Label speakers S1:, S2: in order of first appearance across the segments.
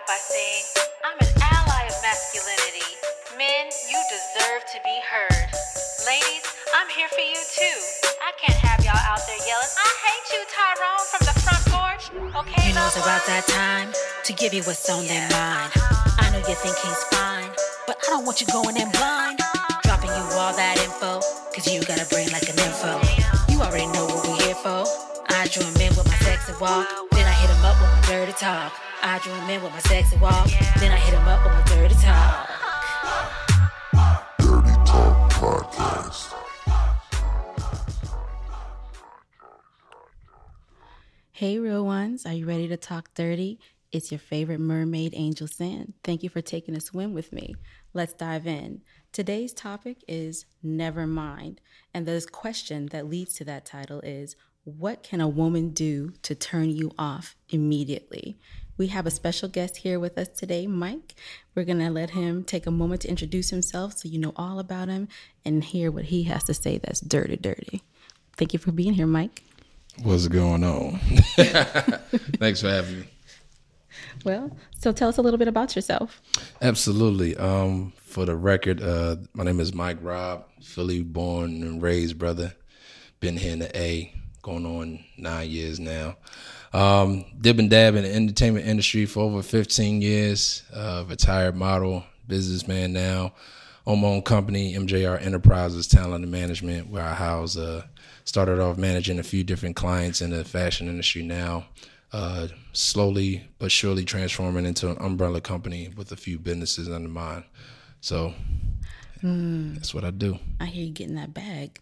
S1: out by saying, I'm an ally of masculinity. Men, you deserve to be heard. Ladies, I'm here for you too. I can't have y'all out there yelling, I hate you, Tyrone, from the front porch. Okay,
S2: You know it's about that time to give you what's on their mind. I know you think he's fine, but I don't want you going in blind. Dropping you all that info, cause you got a brain like an info. You already know what we're here for. I drew him in with my sexy walk, dirty talk. I drew him in with my sexy walk, then I hit him up with my dirty talk.
S3: Dirty Talk Podcast.
S4: Hey, real ones, are you ready to talk dirty? It's your favorite mermaid, Angel Sand. Thank you for taking a swim with me. Let's dive in. Today's topic is never mind. And the question that leads to that title is what can a woman do to turn you off immediately? We have a special guest here with us today, Myke. We're going to let him take a moment to introduce himself so you know all about him and hear what he has to say that's dirty, dirty. Thank you for being here, Myke.
S5: What's going on? Thanks for having me.
S4: Well, so tell us a little bit about yourself.
S5: Absolutely. Um, for the record, uh, my name is Myke Robb, Philly born and raised brother. Been here in the A, going on nine years now. Um, dib and dab in the entertainment industry for over 15 years. Uh, retired model, businessman now. Own my own company, MJR Enterprises Talent and Management, where I house. Uh, started off managing a few different clients in the fashion industry now. Uh, slowly but surely transforming into an umbrella company with a few businesses under mine. So that's what I do.
S4: I hear you getting that bag,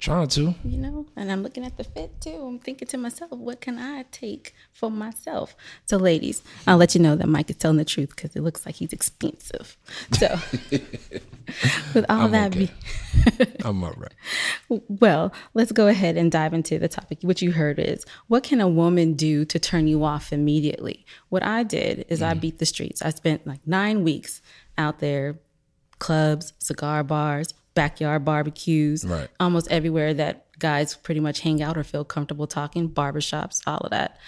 S5: Trying to.
S4: you know, and I'm looking at the fit too. I'm thinking to myself, what can I take for myself? So, ladies, I'll let you know that Myke is telling the truth because it looks like he's expensive. So, with all
S5: I'm
S4: that,
S5: okay.
S4: be,
S5: I'm all right.
S4: well, let's go ahead and dive into the topic. What you heard is what can a woman do to turn you off immediately? What I did is
S5: Mm.
S4: I beat the streets. I spent like nine weeks out there, clubs, cigar bars, backyard barbecues,
S5: Right.
S4: almost everywhere that guys pretty much hang out or feel comfortable talking, barbershops, all of that.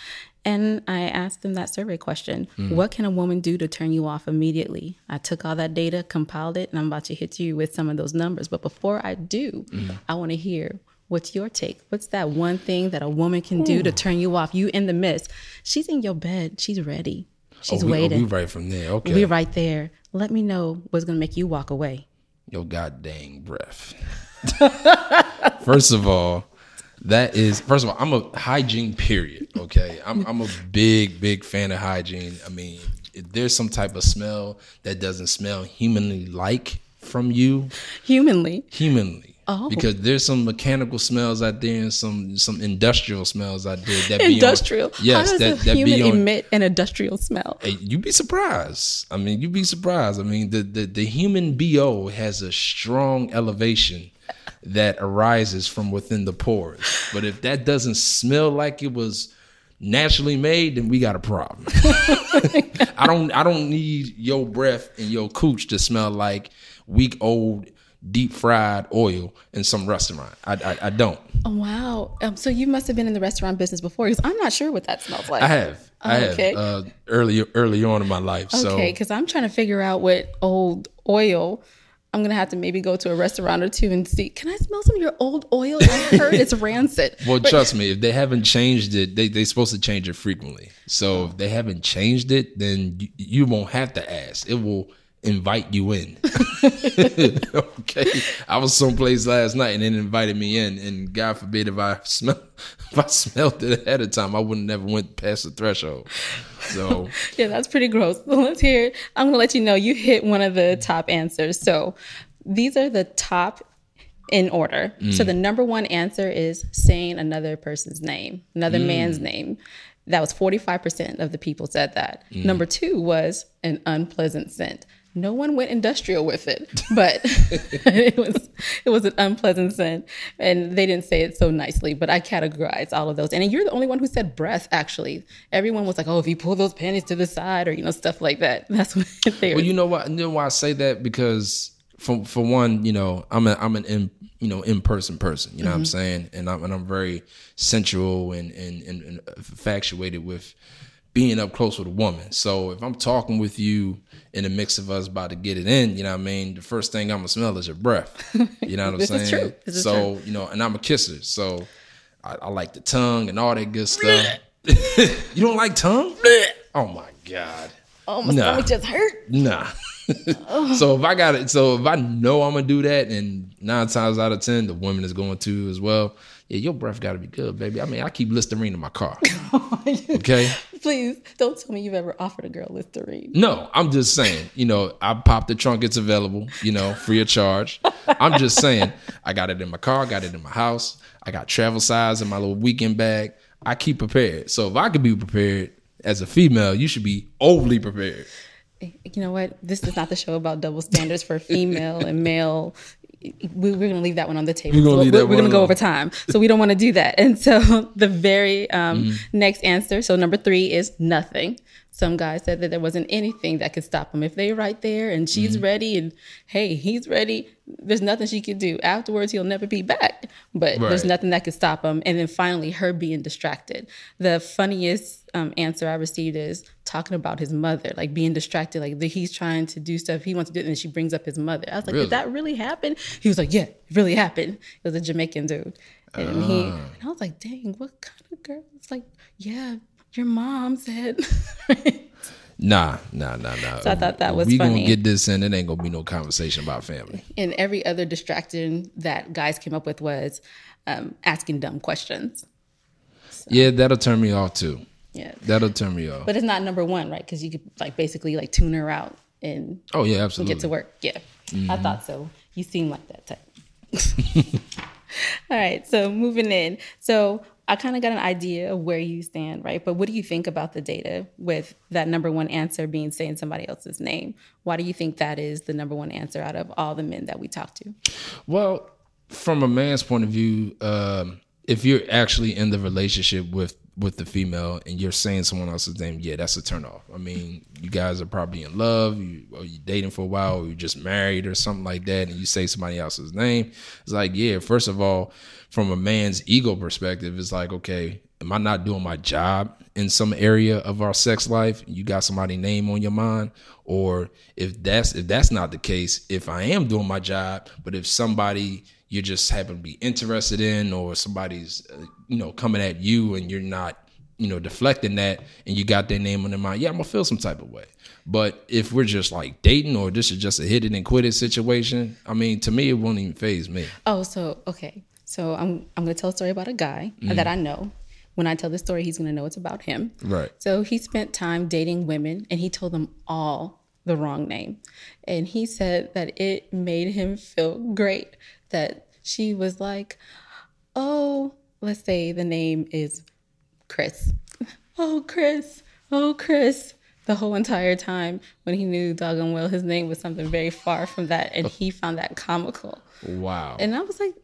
S4: And I asked them that survey question mm. What can a woman do to turn you off immediately? I took all that data, compiled it, and I'm about to hit you with some of those numbers. But before I do, mm-hmm. I want to hear what's your take? What's that one thing that a woman can do to turn you off? You in the midst. She's in your bed, she's ready, she's
S5: oh, we, oh,
S4: waiting.
S5: we right from there. Okay.
S4: We're right there. Let me know what's going to make you walk away.
S5: Your god dang breath. first of all, that is first of all, I'm a hygiene period. Okay. I'm I'm a big, big fan of hygiene. I mean, if there's some type of smell that doesn't smell humanly like from you,
S4: Humanly.
S5: humanly.
S4: Oh.
S5: Because there's some mechanical smells out there and some some industrial smells out there that be on-
S4: Industrial.
S5: yes,
S4: How does
S5: that
S4: a
S5: that
S4: human
S5: be on,
S4: emit an industrial smell?
S5: Hey, you'd be surprised. I mean, you'd be surprised. I mean, the, the, the human BO has a strong elevation that arises from within the pores. But if that doesn't smell like it was naturally made, then we got a problem. I don't I don't need your breath and your cooch to smell like week old deep fried oil in some restaurant. I I, I don't.
S4: Oh, wow. Um, so you must have been in the restaurant business before because I'm not sure what that smells like.
S5: I have. I have
S4: Okay.
S5: uh, early early on in my life. So
S4: Okay, because I'm trying to figure out what old oil. I'm gonna have to maybe go to a restaurant or two and see. Can I smell some of your old oil? I heard it's rancid.
S5: Well, trust me, if they haven't changed it, they they're supposed to change it frequently. So if they haven't changed it, then you, you won't have to ask. It will invite you in. okay. I was someplace last night and it invited me in, and God forbid if I smell if I smelled it ahead of time, I wouldn't never went past the threshold. So
S4: Yeah, that's pretty gross. So let's hear. it. I'm gonna let you know you hit one of the top answers. So these are the top in order. So mm. the number one answer is saying another person's name, another mm. man's name. That was 45% of the people said that. Mm. Number two was an unpleasant scent. No one went industrial with it, but it was it was an unpleasant scent, and they didn't say it so nicely. But I categorized all of those, and you're the only one who said breath. Actually, everyone was like, "Oh, if you pull those panties to the side, or you know, stuff like that." That's what they were.
S5: Well, you know what? You know why I say that because for for one, you know, I'm a I'm an in you know in person person. You know what I'm mm-hmm. saying, and I'm and I'm very sensual and and and, and infatuated with being up close with a woman. So if I'm talking with you in the mix of us about to get it in, you know what I mean? The first thing I'm gonna smell is your breath. You know what I'm
S4: This
S5: saying?
S4: is true. This is
S5: so, you know, and I'm a kisser. So I, I like the tongue and all that good stuff. you don't like tongue? oh my God.
S4: Oh, my
S5: Nah.
S4: stomach just hurt.
S5: Nah. Oh. so if I got it, so if I know I'm gonna do that, and nine times out of ten, the woman is going to as well. Yeah, your breath got to be good, baby. I mean, I keep Listerine in my car. Oh okay.
S4: Please don't tell me you've ever offered a girl Listerine.
S5: No, I'm just saying, you know, I pop the trunk, it's available, you know, free of charge. I'm just saying, I got it in my car, got it in my house, I got travel size in my little weekend bag. I keep prepared. So if I could be prepared as a female, you should be overly prepared.
S4: You know what? This is not the show about double standards for female and male. We, we're going to leave that one on the table.
S5: We're gonna
S4: So
S5: leave
S4: we're
S5: that
S4: we're going to go over time. So we don't want to do that. And so the very um,
S5: Mm-hmm.
S4: next answer, so number three is nothing. Some guy said that there wasn't anything that could stop him. If they're right there and she's
S5: Mm-hmm.
S4: ready and hey, he's ready, there's nothing she could do. Afterwards, he'll never be back. But there's nothing that could stop him. And then finally, her being distracted. The funniest um, answer I received is talking about his mother, like being distracted, like the, he's trying to do stuff he wants to do, and she brings up his mother. I was like,
S5: Really?
S4: did that really happen? He was like, yeah, it really happened. It was a Jamaican dude. And he,
S5: Ah.
S4: and I was like, dang, what kind of girl? It's like, yeah, your mom said.
S5: Nah, nah, nah, nah.
S4: So I thought that was
S5: we
S4: funny.
S5: gonna get this in. It ain't gonna be no conversation about family.
S4: and every other distraction that guys came up with was um, asking dumb questions.
S5: Yeah, that'll turn me off too.
S4: Yeah.
S5: That'll turn me off.
S4: But it's not number one, right? Because you could like basically like tune her out and
S5: oh yeah, absolutely.
S4: get to work. Yeah, I thought so. You seem like that type. All right, so moving in. So I kind of got an idea of where you stand, right? But what do you think about the data with that number one answer being saying somebody else's name? Why do you think that is the number one answer out of all the men that we talked to?
S5: Well, from a man's point of view, um, if you're actually in the relationship with with the female and you're saying someone else's name, yeah, that's a turnoff. I mean, you guys are probably in love, you, or you dating for a while, or you just married or something like that, and you say somebody else's name. It's like, yeah, first of all, from a man's ego perspective, it's like, okay, am I not doing my job in some area of our sex life? You got somebody name on your mind, or if that's if that's not the case, if I am doing my job, but if somebody you just happen to be interested in, or somebody's uh, you know coming at you and you're not you know deflecting that, and you got their name on their mind, yeah, I'm gonna feel some type of way. But if we're just like dating, or this is just a hit it and quit it situation, I mean, to me, it won't even phase me.
S4: Oh, so okay. So I'm I'm gonna tell a story about a guy that I know. When I tell this story, he's gonna know it's about him.
S5: Right.
S4: So he spent time dating women and he told them all the wrong name. And he said that it made him feel great that she was like, Oh, let's say the name is Chris. Oh, Chris. Oh, Chris. The whole entire time when he knew doggone well his name was something very far from that. And he found that comical.
S5: Wow.
S4: And I was like,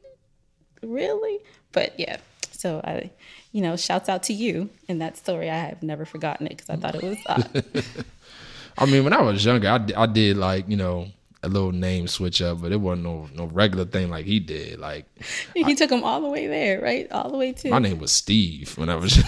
S4: really? But yeah. So I, you know, shouts out to you in that story. I have never forgotten it because I thought it was odd.
S5: Uh, I mean, when I was younger, I, I did like you know a little name switch up, but it wasn't no no regular thing like he did. Like
S4: he took him all the way there, right? All the way to
S5: my name was Steve when I was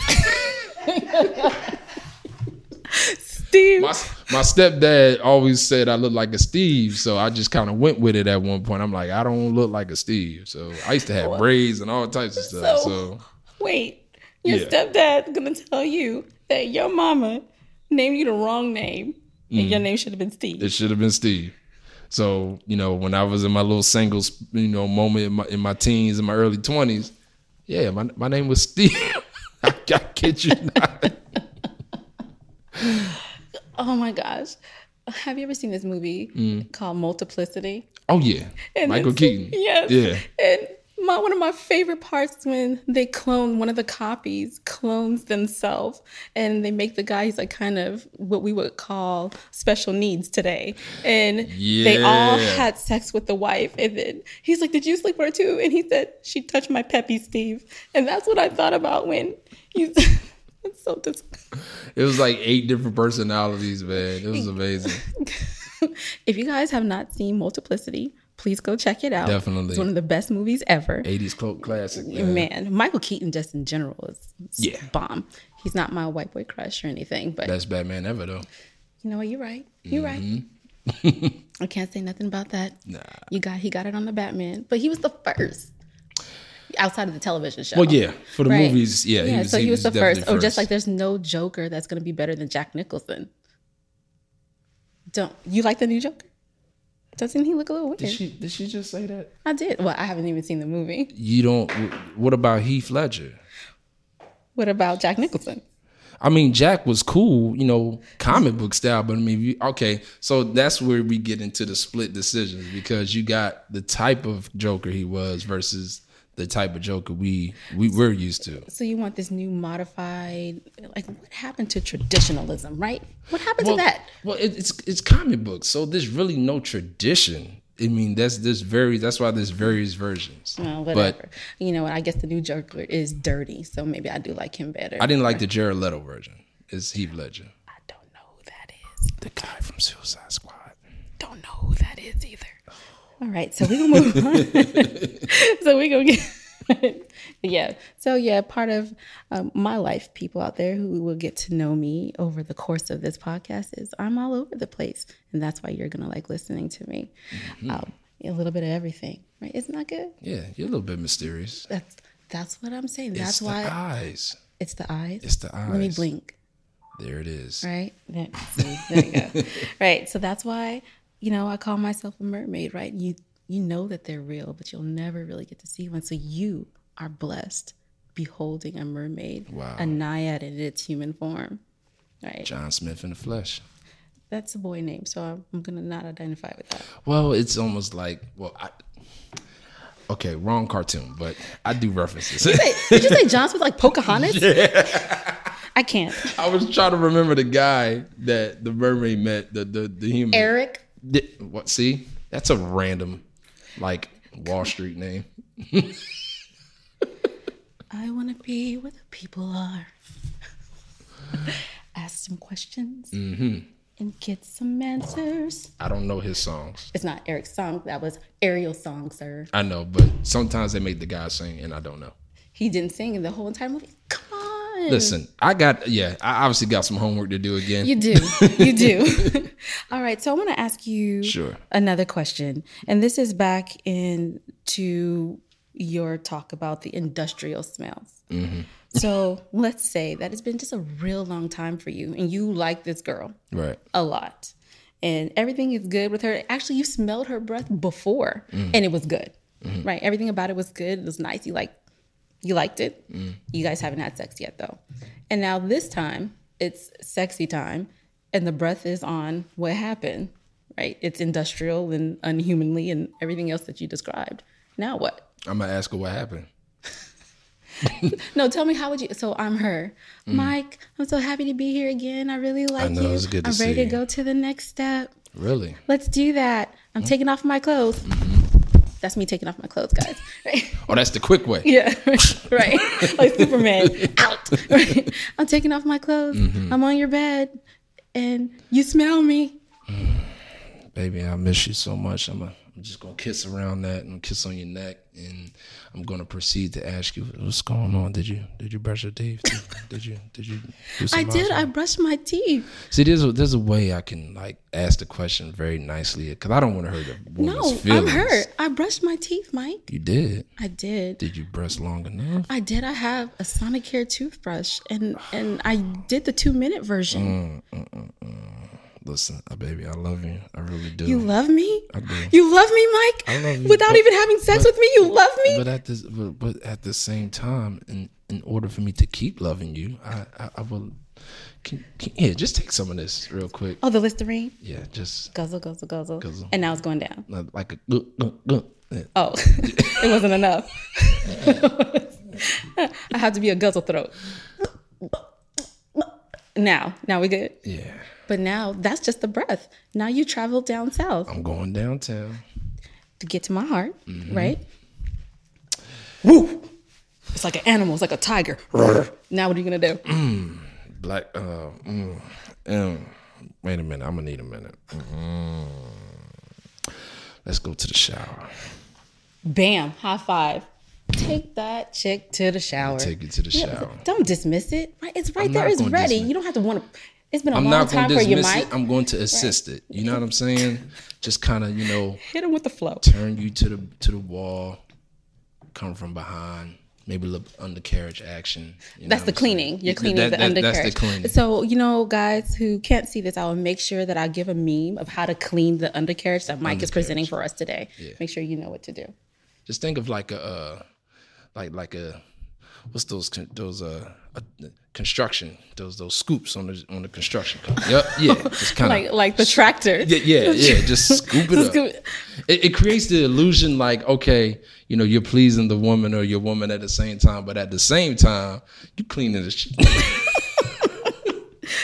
S4: Steve.
S5: my my stepdad always said I looked like a Steve, so I just kind of went with it at one point. I'm like, I don't look like a Steve, so I used to have braids and all types of stuff.
S4: So-
S5: So,
S4: Wait, your
S5: Yeah.
S4: stepdad's gonna tell you that your mama named you the wrong name, and your name should have been Steve.
S5: Mm. it should have been Steve. So you know, when I was in my little singles, you know, moment in my in my teens, in my early twenties, yeah, my my name was Steve. I, I kid you not.
S4: Oh my gosh. Have you ever seen this movie mm. called Multiplicity?
S5: Oh yeah,
S4: And
S5: Michael Keaton.
S4: Yes.
S5: Yeah.
S4: And my one of my favorite parts is when they clone one of the copies clones themselves and they make the guy he's like kind of what we would call special needs today. And they all had sex with the wife and then he's like, Did you sleep with her too? And he said, She touched my peppy Steve. And that's what I thought about when you it's so dis-
S5: It was like eight different personalities, man. It was amazing.
S4: if you guys have not seen Multiplicity, please go check it out.
S5: Definitely.
S4: It's one of the best movies ever.
S5: 80s cult classic, man.
S4: Man, Michael Keaton just in general is,
S5: Yeah.
S4: bomb. He's not my white boy crush or anything, but
S5: Best Batman ever though.
S4: you know what? You're right. You're right. Mm-hmm. I can't say nothing about that.
S5: Nah.
S4: You got he got it on the Batman, but he was the first outside of the television show.
S5: Well, yeah, for the
S4: Right.
S5: movies, yeah,
S4: yeah. so he was, the
S5: definitely
S4: first. Oh, just like there's no Joker that's going to be better than Jack Nicholson. Don't you like the new Joker? Doesn't he look a little weird?
S5: Did she did she just say that?
S4: I did. Well, I haven't even seen the movie.
S5: You don't. What about Heath Ledger?
S4: What about Jack Nicholson?
S5: I mean, Jack was cool, you know, comic book style, but I mean, you, okay, so that's where we get into the split decisions because you got the type of Joker he was versus the type of Joker we we were used to.
S4: So you want this new modified? Like, what happened to traditionalism? Right? What happened
S5: Well,
S4: to that?
S5: well, it, it's it's comic books, so there's really no tradition. I mean, that's this very that's why there's various versions.
S4: Well, whatever. you know what? I guess the new Joker is dirty, so maybe I do like him better.
S5: I didn't like the Jared Leto version. It's Heath Ledger,
S4: I don't know who that is.
S5: the guy from Suicide Squad.
S4: Don't know who that is either. All right, so we gonna move on. so we gonna get yeah. So yeah, part of um, my life, people out there who will get to know me over the course of this podcast is I'm all over the place, and that's why you're gonna like listening to me. Um, a little bit of everything, right? Isn't that good?
S5: Yeah, you're a little bit mysterious.
S4: That's that's what I'm saying. That's
S5: it's
S4: why
S5: the eyes.
S4: it's the eyes.
S5: It's the eyes.
S4: Let me blink.
S5: There it is.
S4: right? There, see, there you go. right. So that's why, you know, I call myself a mermaid, right? You you know that they're real, but you'll never really get to see one. So you are blessed beholding a mermaid,
S5: Wow.
S4: a naiad in its human form. Right.
S5: John Smith in the flesh.
S4: That's a boy name, so I'm, gonna not identify with that.
S5: Well, it's almost like well, I, okay, wrong cartoon, but I do references.
S4: Did you say John Smith like Pocahontas? I can't.
S5: I was trying to remember the guy that the mermaid met, the the, the human.
S4: Eric.
S5: What? See, that's a random, like Wall Street name.
S4: I want to be where the people are. Ask some questions mm-hmm. and get some answers.
S5: I don't know his songs.
S4: It's not Eric's song. That was Ariel's song, sir.
S5: I know, but sometimes they make the guy sing, and I don't know.
S4: He didn't sing in the whole entire movie. Come on.
S5: Listen, I got yeah, I obviously got some homework to do again.
S4: You do. You do. All right. So I want to ask you
S5: Sure.
S4: another question. And this is back into your talk about the industrial smells.
S5: Mm-hmm.
S4: So let's say that it's been just a real long time for you and you like this girl
S5: right.
S4: a lot. And everything is good with her. Actually, you smelled her breath before
S5: Mm.
S4: and it was good.
S5: Mm-hmm.
S4: Right? Everything about it was good. It was nice. You like you liked it.
S5: Mm.
S4: You guys haven't had sex yet though. And now this time it's sexy time and the breath is on what happened. Right? It's industrial and unhumanly and everything else that you described. Now what?
S5: I'm gonna ask her what happened.
S4: No, tell me how would you? So I'm her, Myke. I'm so happy to be here again. I really like
S5: Mm. know,
S4: you.
S5: it's good
S4: I'm ready
S5: see
S4: to go to the next step.
S5: Really?
S4: Let's do that. I'm taking off my clothes. That's me taking off my clothes, guys. Right?
S5: Oh, that's the quick way.
S4: Yeah, right. Like Superman, out. Right? I'm taking off my clothes.
S5: Mm-hmm.
S4: I'm on your bed, and you smell me.
S5: Baby, I miss you so much. I'm, a, I'm just gonna kiss around that and kiss on your neck, and I'm gonna proceed to ask you what's going on. Did you did you brush your teeth? Did, did you did you?
S4: I did. I brushed my teeth.
S5: See, there's a, there's a way I can like ask the question very nicely because I don't want to hurt a woman's
S4: No,
S5: feelings.
S4: I'm hurt. I brushed my teeth, Myke.
S5: You did.
S4: I did.
S5: Did you brush long enough?
S4: I did. I have a Sonicare toothbrush, and and I did the two minute version.
S5: Mm, mm, mm, Listen, uh, baby, I love you. I really do.
S4: You love me.
S5: I do.
S4: You love me, Myke.
S5: I love you,
S4: Without
S5: but-
S4: even having sex with me, you love me.
S5: But at this, but, but at the same time, in in order for me to keep loving you, I I, I will. Can, can, yeah, just take some of this real quick.
S4: oh, the Listerine.
S5: Yeah, just
S4: Guzzle, guzzle, guzzle,
S5: Guzzle.
S4: And now it's going down.
S5: like a uh, uh, uh, yeah.
S4: Oh, it wasn't enough. I have to be a guzzle throat. Now, now we good.
S5: yeah.
S4: But now that's just the breath. Now you travel down south
S5: I'm going downtown.
S4: to get to my heart,
S5: Mm-hmm.
S4: right? Woo! It's like an animal. It's like a tiger. now what are you gonna do?
S5: Black. Uh, mm, mm. Wait a minute. I'm gonna need a minute. Mm. Let's go to the shower.
S4: Bam! High five. take that chick to the shower.
S5: Take it to the shower.
S4: Don't dismiss it. Right, it's right
S5: I'm
S4: there. It's ready. You don't have to want to. It's been a
S5: I'm
S4: long
S5: not
S4: time
S5: going to
S4: for you,
S5: dismiss
S4: Myke.
S5: it. I'm going to assist it. You know what I'm saying? Just kind of, you know,
S4: Hit him with the flow.
S5: turn you to the to the wall, come from behind, maybe a little undercarriage action. you know
S4: That's the
S5: I'm saying?
S4: cleaning. You're cleaning
S5: that-
S4: the
S5: that-
S4: undercarriage.
S5: That's the cleaning.
S4: So, you know, guys who can't see this, I will make sure that I give a meme of how to clean the undercarriage that Myke is presenting for us today. Make sure you know what to do.
S5: Just think of like a, uh, like like a, what's those those uh, uh construction those those scoops on the on the construction company. Yep, yeah, just kind of
S4: Like like the tractor.
S5: Yeah, yeah, yeah. Just scoop it up. It, it creates the illusion like, okay, you know, you're pleasing the woman or your woman at the same time, but at the same time, you cleaning the shit.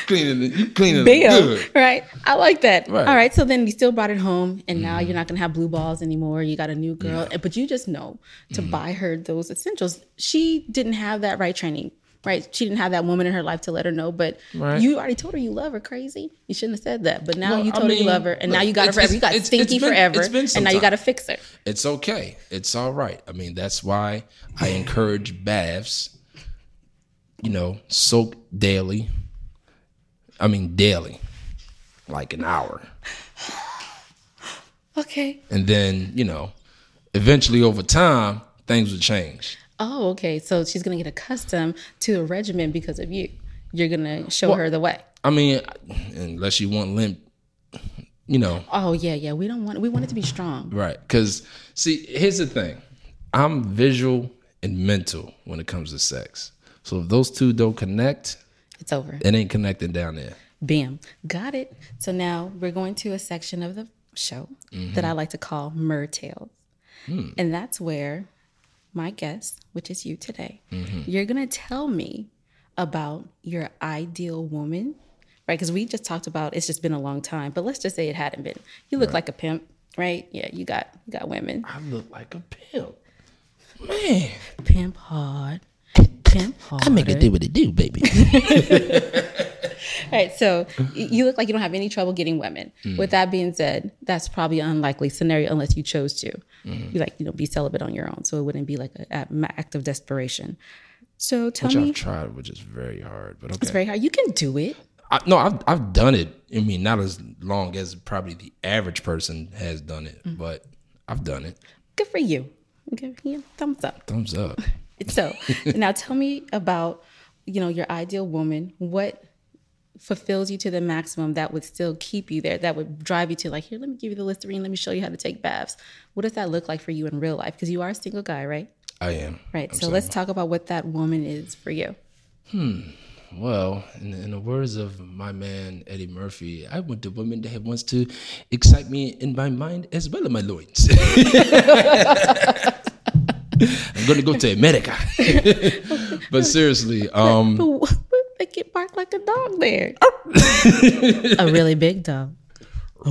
S5: cleaning it, you cleaning it good.
S4: Right. I like that.
S5: Right.
S4: All right. So then you still brought it home and now mm-hmm. you're not going to have blue balls anymore. You got a new girl. But you just know to mm-hmm. buy her those essentials. She didn't have that right training. Right. She didn't have that woman in her life to let her know. But
S5: Right.
S4: you already told her you love her crazy. You shouldn't have said that. But now
S5: Well,
S4: you
S5: I
S4: told her you love her. And now you got her forever. You got
S5: it's-
S4: stinky forever.
S5: it's been some
S4: and now you got to fix her.
S5: It's okay. It's all right. I mean, that's why I encourage baths. You know, soak daily. I mean, daily, like an hour.
S4: Okay.
S5: and then you know eventually over time things will change
S4: Oh, okay. So she's going to get accustomed to a regimen because of you. You're going to show her the way.
S5: i mean unless you want limp you know
S4: Oh, yeah, yeah. We don't want, we want it to be strong.
S5: right because see here's the thing i'm visual and mental when it comes to sex so if those two don't connect
S4: It's over.
S5: it ain't connecting down there
S4: Bam. Got it. So now we're going to a section of the show that mm-hmm. I like to call Mer Tales. Hmm. And that's where my guest, which is you today, mm-hmm. you're going to tell me about your ideal woman, right? Because we just talked about it's just been a long time, but let's just say it hadn't been. You look like a pimp, right? Yeah, you got you got women.
S5: i look like a pimp man
S4: Pimp hard. Pimp
S5: i make it do what it do baby
S4: All right, so you look like you don't have any trouble getting women. Mm. With that being said, that's probably an unlikely scenario unless you chose to. Mm. You like, you know, be celibate on your own, so it wouldn't be like an act of desperation. So tell
S5: which
S4: me,
S5: i've tried which is very hard but okay
S4: it's very hard. You can do it.
S5: I, no, I've I've done it. I mean, not as long as probably the average person has done it, mm. but I've done it.
S4: Good for you. Give you thumbs up.
S5: Thumbs up.
S4: So now tell me about, you know, your ideal woman. What fulfills you to the maximum that would still keep you there, that would drive you to like, here, let me give you the Listerine, let me show you how to take baths. What does that look like for you in real life? Because you are a single guy, right?
S5: I am.
S4: Right.
S5: I'm
S4: so let's talk about what that woman is for you. Hmm.
S5: Well, in, in the words of my man Eddie Murphy, I want the woman that wants to excite me in my mind as well as my loins. I'm gonna go to America. but seriously, um,
S4: they get barked like a dog there. a really big dog.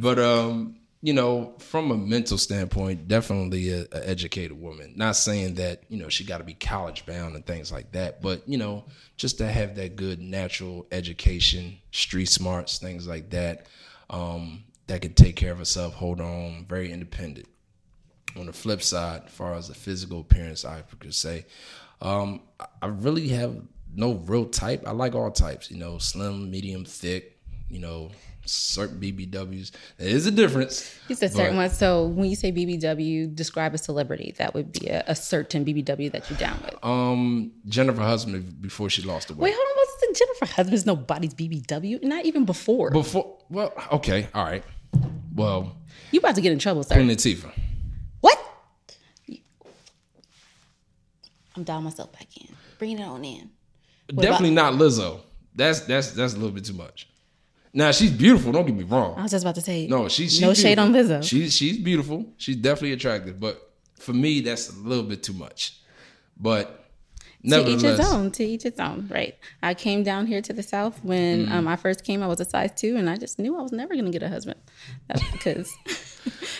S5: but um, you know, from a mental standpoint, definitely a, a educated woman. Not saying that you know she got to be college bound and things like that, but you know, just to have that good natural education, street smarts, things like that, um, that can take care of herself, hold on, very independent. On the flip side, as far as the physical appearance, I could say, um, I- really have no real type. I like all types, you know, slim, medium, thick, you know, certain BBWs. There is a difference.
S4: You said certain ones. So when you say BBW, describe a celebrity. That would be a, a certain BBW that you're down with.
S5: Um, Jennifer Hudson before she lost the weight.
S4: Wait, hold on. What's the Jennifer Hudson's nobody's BBW? Not even before.
S5: Before, well, okay, all right. Well,
S4: you about to get in trouble, sir.
S5: Queen Latifah.
S4: What? I'm dialing myself back in. Bring it on in.
S5: Definitely not Lizzo. That's that's that's a little bit too much. Now she's beautiful. Don't get me wrong.
S4: I was just about to say.
S5: No, she's, she's
S4: no shade on. Lizzo.
S5: She's she's beautiful. She's definitely attractive, but for me, that's a little bit too much. But
S4: to each his own. To each his own. Right. I came down here to the south when
S5: Mm.
S4: um, I first came. I was a size two, and I just knew I was never gonna get a husband. That's because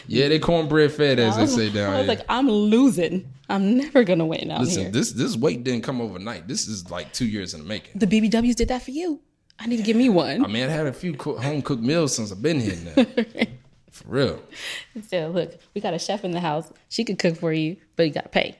S5: yeah, they cornbread fed as they say down
S4: I was
S5: here.
S4: like, I'm losing. I'm never gonna win out
S5: Listen,
S4: here.
S5: this this weight didn't come overnight. This is like two years in the making.
S4: the BBWs did that for you. I need to give me one.
S5: I mean, I had a few co- home cooked meals since I've been here now. For real.
S4: So look, we got a chef in the house. She could cook for you, but you got to pay.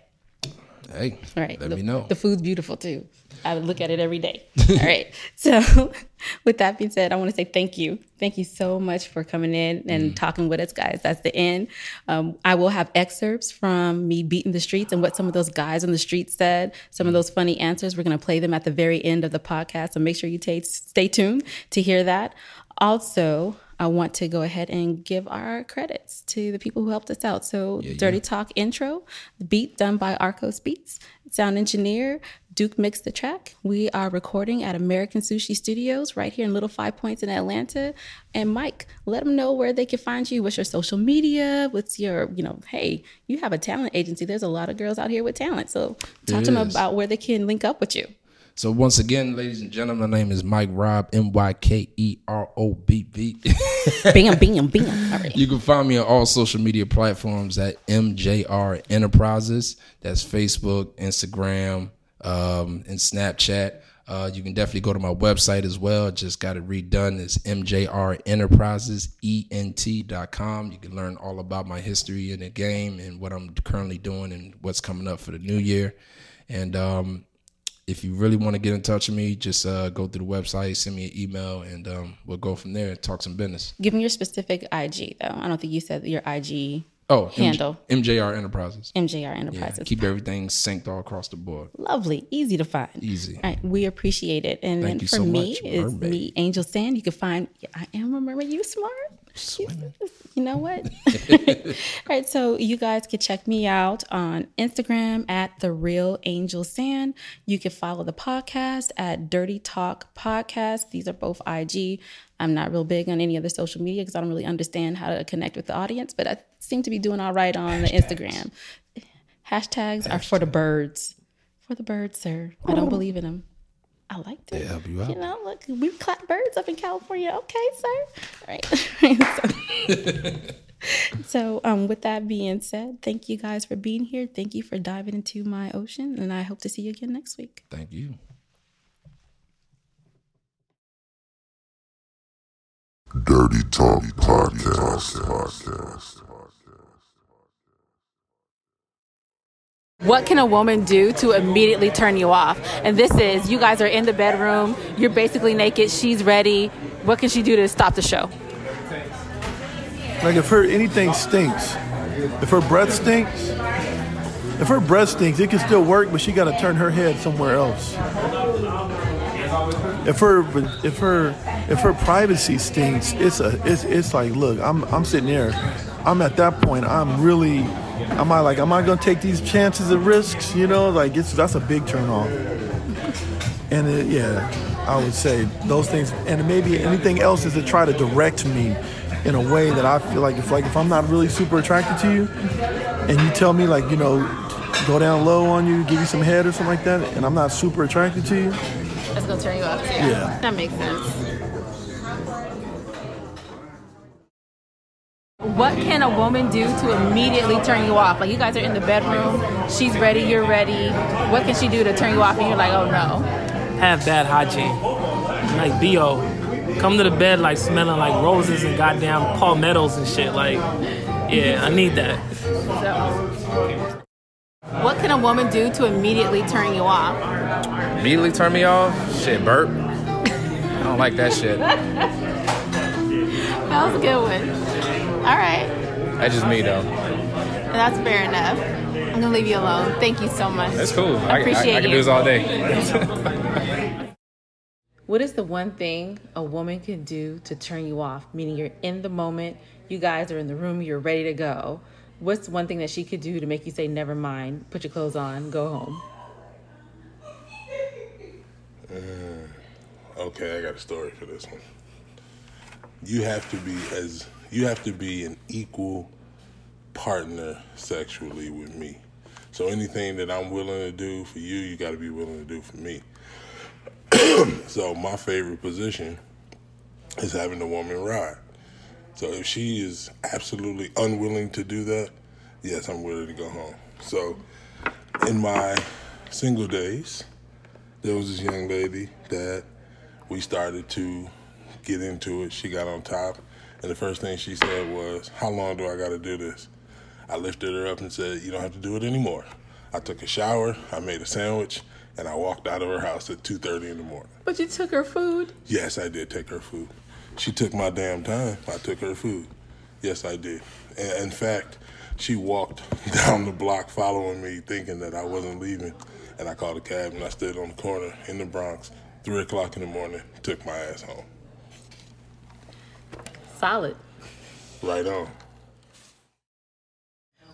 S5: Hey,
S4: All right.
S5: let
S4: the,
S5: me know.
S4: The food's beautiful too. I would look at it every day. All right. So, with that being said, I want to say thank you. Thank you so much for coming in and
S5: Mm.
S4: talking with us, guys. That's the end. Um, I will have excerpts from me beating the streets and what some of those guys on the street said, some of
S5: Mm.
S4: those funny answers. We're going to play them at the very end of the podcast. So, make sure you ta- stay tuned to hear that. Also, I want to go ahead and give our credits to the people who helped us out. So, Dirty Talk intro, the beat done by Arcos Beats, sound engineer Duke mixed the track. We are recording at American Sushi Studios right here in Little Five Points in Atlanta. And Myke, let them know where they can find you. What's your social media? What's your, you know, hey, you have a talent agency. There's a lot of girls out here with talent. So talk to them
S5: is.
S4: about where they can link up with you.
S5: So once again, ladies and gentlemen, my name is Myke Robb, M Y K E R O B B.
S4: Bam, bam, bam. All right.
S5: You can find me on all social media platforms at MJR Enterprises. That's Facebook, Instagram, um, and Snapchat. Uh, you can definitely go to my website as well. Just got it redone. It's MJR Enterprises, ENT.com. You can learn all about my history in the game and what I'm currently doing and what's coming up for the new year. And um, if you really want to get in touch with me, just uh, go through the website, send me an email, and um, we'll go from there and talk some business.
S4: Give me your specific IG, though. I don't think you said your IG
S5: Oh, MJ
S4: Handle.
S5: MJR Enterprises.
S4: MJR
S5: Yeah,
S4: Enterprises.
S5: keep everything synced all across the board.
S4: Lovely, easy to find.
S5: Easy.
S4: All right, we appreciate it. And
S5: you
S4: for
S5: so
S4: me,
S5: much,
S4: it's
S5: mermaid.
S4: me, Angel Sand. You can find. I am. Remember, you smart. You know what? All right, so you guys can check me out on Instagram at the Real Angel Sand. You can follow the podcast at Dirty Talk Podcast. These are both IG. I'm not real big on any other social media because I don't really understand how to connect with the audience, but I seem to be doing all right on the Instagram. Hashtags are for the birds. For the birds, sir. I don't believe in them. I like to.
S5: They help you out.
S4: You know, look, we clap birds up in California. Okay, sir. All right. so, so, um, with that being said, thank you guys for being here. Thank you for diving into my ocean, and I hope to see you again next week.
S5: Thank you.
S3: Dirty Talk Podcast. Podcast.
S4: What can a woman do to immediately turn you off? And this is you guys are in the bedroom, you're basically naked, she's ready. What can she do to stop the show?
S6: Like if her anything stinks, if her breath stinks, if her breath stinks, it can still work, but she got to turn her head somewhere else. If her if her if her privacy stinks, it's a it's it's like look, I'm I'm sitting there, I'm at that point, I'm really, am I like am I gonna take these chances and risks? You know, like it's that's a big turn off. And it, yeah, I would say those things, and maybe anything else is to try to direct me in a way that I feel like if like if I'm not really super attracted to you, and you tell me like you know, go down low on you, give you some head or something like that, and I'm not super attracted to you,
S4: That's gonna turn you off too.
S6: Yeah.
S4: That makes sense. What can a woman do to immediately turn you off? Like you guys are in the bedroom, she's ready, you're ready. What can she do to turn you off and you're like, oh no?
S7: have bad hygiene. Like bo, come to the bed like smelling like roses and goddamn palmettos and shit. Like, yeah, I need that.
S4: So what can a woman do to immediately turn you off?
S8: Immediately turn me off? Shit, burp. I don't like that shit.
S4: That was a good one. All right.
S8: That's just me though.
S4: That's fair enough. I'm gonna leave you alone. Thank you so much.
S8: That's cool. I, I,
S4: appreciate
S8: I can
S4: you.
S8: do this all day.
S4: What is the one thing a woman can do to turn you off? Meaning you're in the moment, you guys are in the room, you're ready to go. What's one thing that she could do to make you say, never mind, put your clothes on, go home?
S9: Uh, okay, I got a story for this one. You have to be as you have to be an equal partner sexually with me. So anything that I'm willing to do for you, you got to be willing to do for me. so my favorite position is having the woman ride. So if she is absolutely unwilling to do that, yes, I'm willing to go home. So in my single days, there was this young lady that we started to get into it. She got on top, And the first thing she said was, How long do I got to do this? I lifted her up and said, You don't have to do it anymore. I took a shower, I made a sandwich, and I walked out of her house at 2.30 in the morning.
S4: But you took her food.
S9: Yes, I did take her food. She took my damn time. I took her food. Yes, I did. And in fact, she walked down the block following me, thinking that I wasn't leaving. And I called a cab and I stood on the corner in the Bronx, three o'clock in the morning, took my ass home.
S4: Solid.
S9: Right on.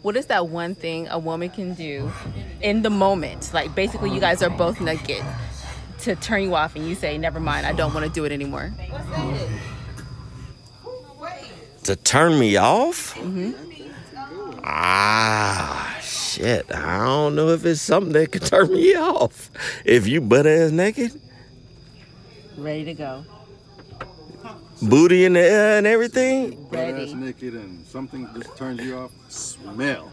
S4: What is that one thing a woman can do in the moment? Like basically, you guys are both naked to turn you off, and you say, "Never mind, I don't want to do it anymore."
S10: To turn me off?
S4: Mm-hmm.
S10: Ah, shit. I don't know if it's something that could turn me off. If you butt ass naked,
S4: Ready to go.
S10: Booty in the air and everything.
S4: Ready.
S11: naked and something just turns you off. Smell.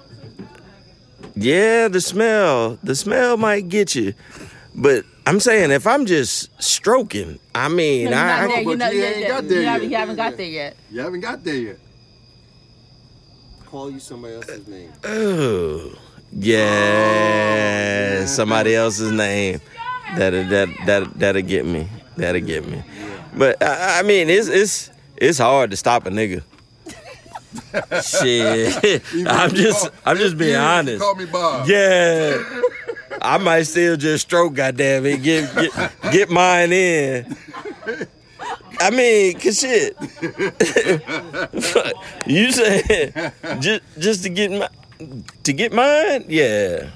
S10: Yeah, the smell. The smell might get you. But I'm saying if I'm just stroking, I mean,
S4: No, you're
S10: I,
S4: not there.
S10: I
S4: You're not,
S11: you
S4: you
S11: ain't got there
S4: you haven't,
S11: yet.
S4: you haven't got there yet.
S11: You haven't got there yet. Call you somebody else's name.
S10: oh, yeah, oh, somebody else's name. That'll that that that'll get me. That'll get me. But I, I mean, it's it's it's hard to stop a nigga. Shit, I'm just I'm just being honest.
S11: Call me Bob.
S10: Yeah. I might still just stroke, goddamn it. Get get get mine in. I mean, cause shit. you said just just to get my to get mine? Yeah.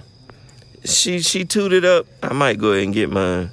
S10: She she tooted up. I might go ahead and get mine.